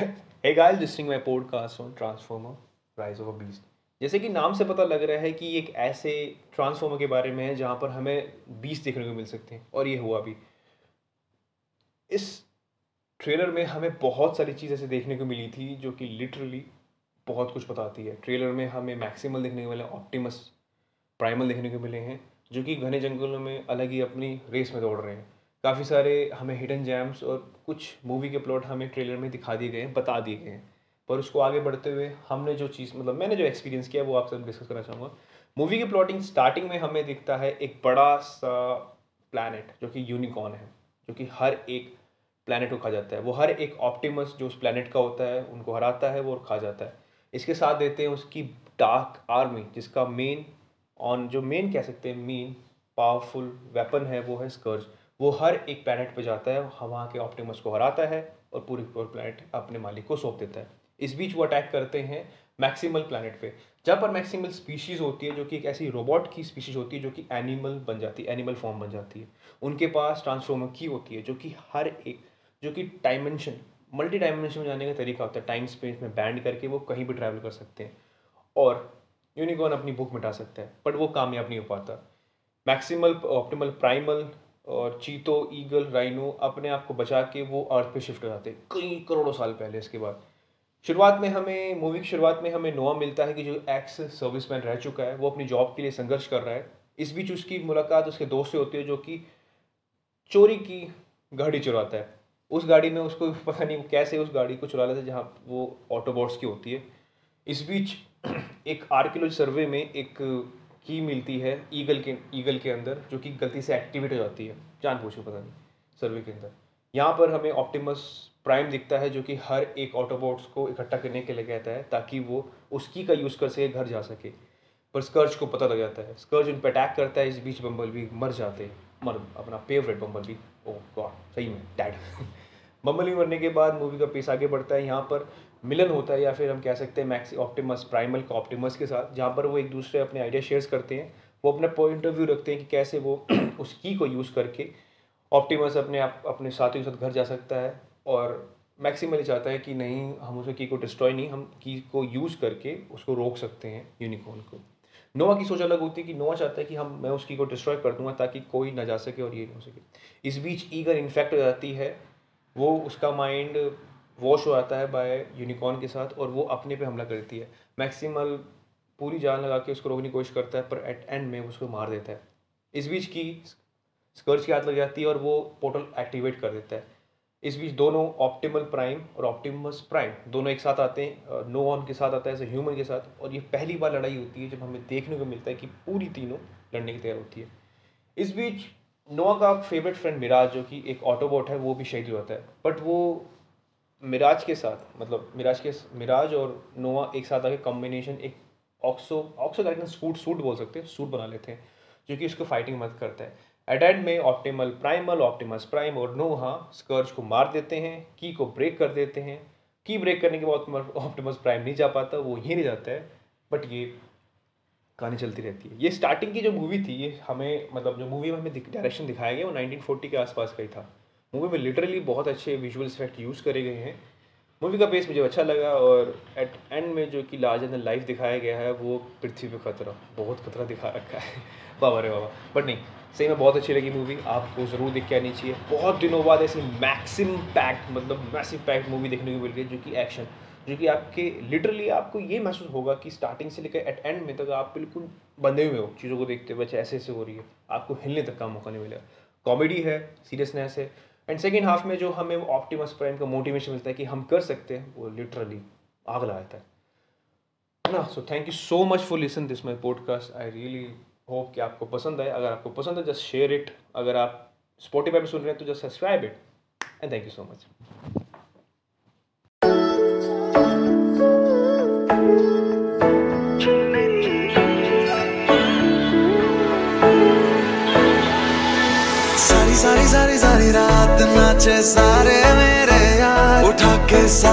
hey guys, listening my podcast on Transformer Rise of a Beast. जैसे कि नाम से पता लग रहा है कि एक ऐसे ट्रांसफॉर्मर के बारे में है जहाँ पर हमें बीस देखने को मिल सकते हैं और ये हुआ भी। इस ट्रेलर में हमें बहुत सारी चीज़ ऐसे देखने को मिली थी जो कि लिटरली बहुत कुछ बताती है। ट्रेलर में हमें मैक्सिमल देखने को मिले ऑप्टिमस प्राइमल देखने को मिले हैं जो कि घने जंगलों में अलग ही अपनी रेस में दौड़ रहे हैं। काफ़ी सारे हमें हिडन जैम्स और कुछ मूवी के प्लॉट हमें ट्रेलर में दिखा दिए गए हैं, बता दिए गए हैं। पर उसको आगे बढ़ते हुए हमने जो चीज़ मतलब मैंने जो एक्सपीरियंस किया वो आपसे डिस्कस करना चाहूँगा। मूवी की प्लॉटिंग स्टार्टिंग में हमें दिखता है एक बड़ा सा प्लानट जो कि यूनिकॉर्न है, जो कि हर एक प्लानट को खा जाता है। वो हर एक ऑप्टिमस जो उस प्लानट का होता है, उनको हराता है, वो खा जाता है। इसके साथ देते हैं उसकी डार्क आर्मी जिसका मेन ऑन जो मेन कह सकते हैं मेन पावरफुल वेपन है, वो है स्कर्ज वो हर एक प्लानट पे जाता है वहाँ के ऑप्टिमस को हराता है और पूरी पूरे प्लानट अपने मालिक को सौंप देता है। इस बीच वो अटैक करते हैं मैक्सिमल प्लानट पे। जहाँ पर मैक्सिमल स्पीशीज़ होती है, जो कि एक ऐसी रोबोट की स्पीशीज होती है, जो कि एनिमल बन जाती है एनिमल फॉर्म बन जाती है। उनके पास ट्रांसफॉर्मर की होती है, जो कि हर एक, जो कि डायमेंशन मल्टी डायमेंशन में जाने का तरीका होता है। टाइम स्पेस में बैंड करके वो कहीं भी ट्रैवल कर सकते हैं और यूनिकॉर्न अपनी बुक मिटा सकता है बट वो कामयाब नहीं हो पाता। मैक्सिमल ऑप्टिमल प्राइमल और चीतो, ईगल, राइनो अपने आप को बचा के वो अर्थ पे शिफ्ट हो जाते हैं। कई करोड़ों साल पहले इसके बाद। शुरुआत में हमें मूवी की शुरुआत में हमें नोआ मिलता है कि जो एक्स सर्विसमैन रह चुका है, वो अपनी जॉब के लिए संघर्ष कर रहा है। इस बीच उसकी मुलाकात उसके दोस्त से होती है जो कि चोरी की गाड़ी चुराता है। उस गाड़ी में उसको पता नहीं कैसे उस गाड़ी को चुरा लेता है जहाँ वो ऑटोबॉट्स की होती है। इस बीच एक आर्कियोलॉजी सर्वे में एक की मिलती है ईगल के ईगल के अंदर, जो कि गलती से एक्टिवेट हो जाती है जान पूछो पता नहीं, सर्वे के अंदर। यहाँ पर हमें ऑप्टिमस प्राइम दिखता है, जो कि हर एक ऑटोबॉट्स को इकट्ठा करने के लिए कहता है, ताकि वो उसकी का यूज़ कर सके घर जा सके। पर स्कर्च को पता लग जाता है। स्कर्च उन पर अटैक करता है, इस बीच बम्बल भी मर जाते हैं। मर, अपना फेवरेट बम्बल भी ओ गॉड सही में डैड बम्बल मरने के बाद मूवी का पेस आगे बढ़ता है, यहाँ पर मिलन होता है या फिर हम कह सकते हैं मैक्सी ऑप्टिमस प्राइमल का ऑप्टिमस के साथ, जहाँ पर वो एक दूसरे अपने आइडिया शेयर्स करते हैं। वो अपना पॉइंट ऑफ़ व्यू रखते हैं कि कैसे वो उस की को यूज़ करके ऑप्टिमस अपने आप, अपने साथियों के साथ घर जा सकता है और मैक्सिमली चाहता है कि नहीं, हम उसके की को डिस्ट्रॉय नहीं, हम की को यूज़ करके उसको रोक सकते हैं यूनिकॉर्न को। नोवा की सोच अलग होती है कि नोवा चाहता है कि हम, मैं उसकी को डिस्ट्रॉय कर दूँगा ताकि कोई ना जा सके और ये नहीं हो सके। इस बीच ईगर इन्फेक्ट हो जाती है वो उसका माइंड वॉश हो जाता है बाय यूनिकॉर्न के साथ और वो अपने पे हमला करती है। मैक्सिमल पूरी जान लगा के उसको रोकने की कोशिश करता है, पर एट एंड में उसको मार देता है। इस बीच की स्कर्च की हाथ लग जाती है और वो पोर्टल एक्टिवेट कर देता है। इस बीच दोनों ऑप्टिमल प्राइम और ऑप्टिमस प्राइम दोनों एक साथ आते हैं नो ऑन के साथ आता है ऐसे ह्यूमन के साथ। और ये पहली बार लड़ाई होती है जब हमें देखने को मिलता है कि पूरी तीनों लड़ने की तैयार होती है। इस बीच नोआ का फेवरेट फ्रेंड मिराज, जो कि एक ऑटोबोट है, वो भी शहीद हो जाता है बट वो मिराज के साथ मतलब मिराज के, मिराज और नोवा एक साथ आके कॉम्बिनेशन एक ऑक्सो ऑक्सो का सूट सूट बोल सकते हैं सूट बना लेते हैं, जो कि उसको फाइटिंग मदद करता है। एडेड में ऑप्टिमल प्राइमल ऑप्टिमस प्राइम और नोहा स्कर्ज को मार देते हैं की को ब्रेक कर देते हैं। की ब्रेक करने के बाद ऑप्टिमस प्राइम नहीं जा पाता, वो यहीं नहीं जाता है। बट ये कहानी चलती रहती है। ये स्टार्टिंग की जो मूवी थी, ये हमें मतलब जो मूवी में हमें डायरेक्शन दिखाया गया, वो 1940 के आसपास का ही था। मूवी में लिटरली बहुत अच्छे विजुअल इफ़ेक्ट यूज़ करे गए हैं। मूवी का बेस मुझे अच्छा लगा और एट एंड में जो कि लार्ज एंड लाइफ दिखाया गया है, वो पृथ्वी पे खतरा, बहुत खतरा दिखा रखा है। बाबा रे बाबा। बट नहीं, सही में बहुत अच्छी लगी मूवी आपको ज़रूर देख के आनी चाहिए। बहुत दिनों बाद ऐसी मैक्सिम पैक्ट मतलब मैसिव पैक्ट मूवी देखने को मिल गई जो कि एक्शन जो कि आपके लिटरली आपको ये महसूस होगा कि स्टार्टिंग से लेकर एट एंड में तक आप बिल्कुल बंधे हुए हो चीज़ों को देखते हुए ऐसे ऐसे हो रही है। आपको हिलने तक का मौका नहीं मिलेगा कॉमेडी है सीरियसनेस है एंड सेकेंड हाफ़ में जो हमें ऑप्टिमस प्राइम का मोटिवेशन मिलता है कि हम कर सकते हैं, वो लिटरली आग लगाता है। ना? So thank you so much for listen this my podcast I really hope कि आपको पसंद आए। अगर आपको पसंद है जस्ट शेयर इट अगर आप स्पॉटीफाई पे सुन रहे हैं तो just subscribe it and thank you so much सारी मेरे यार। उठा के सारे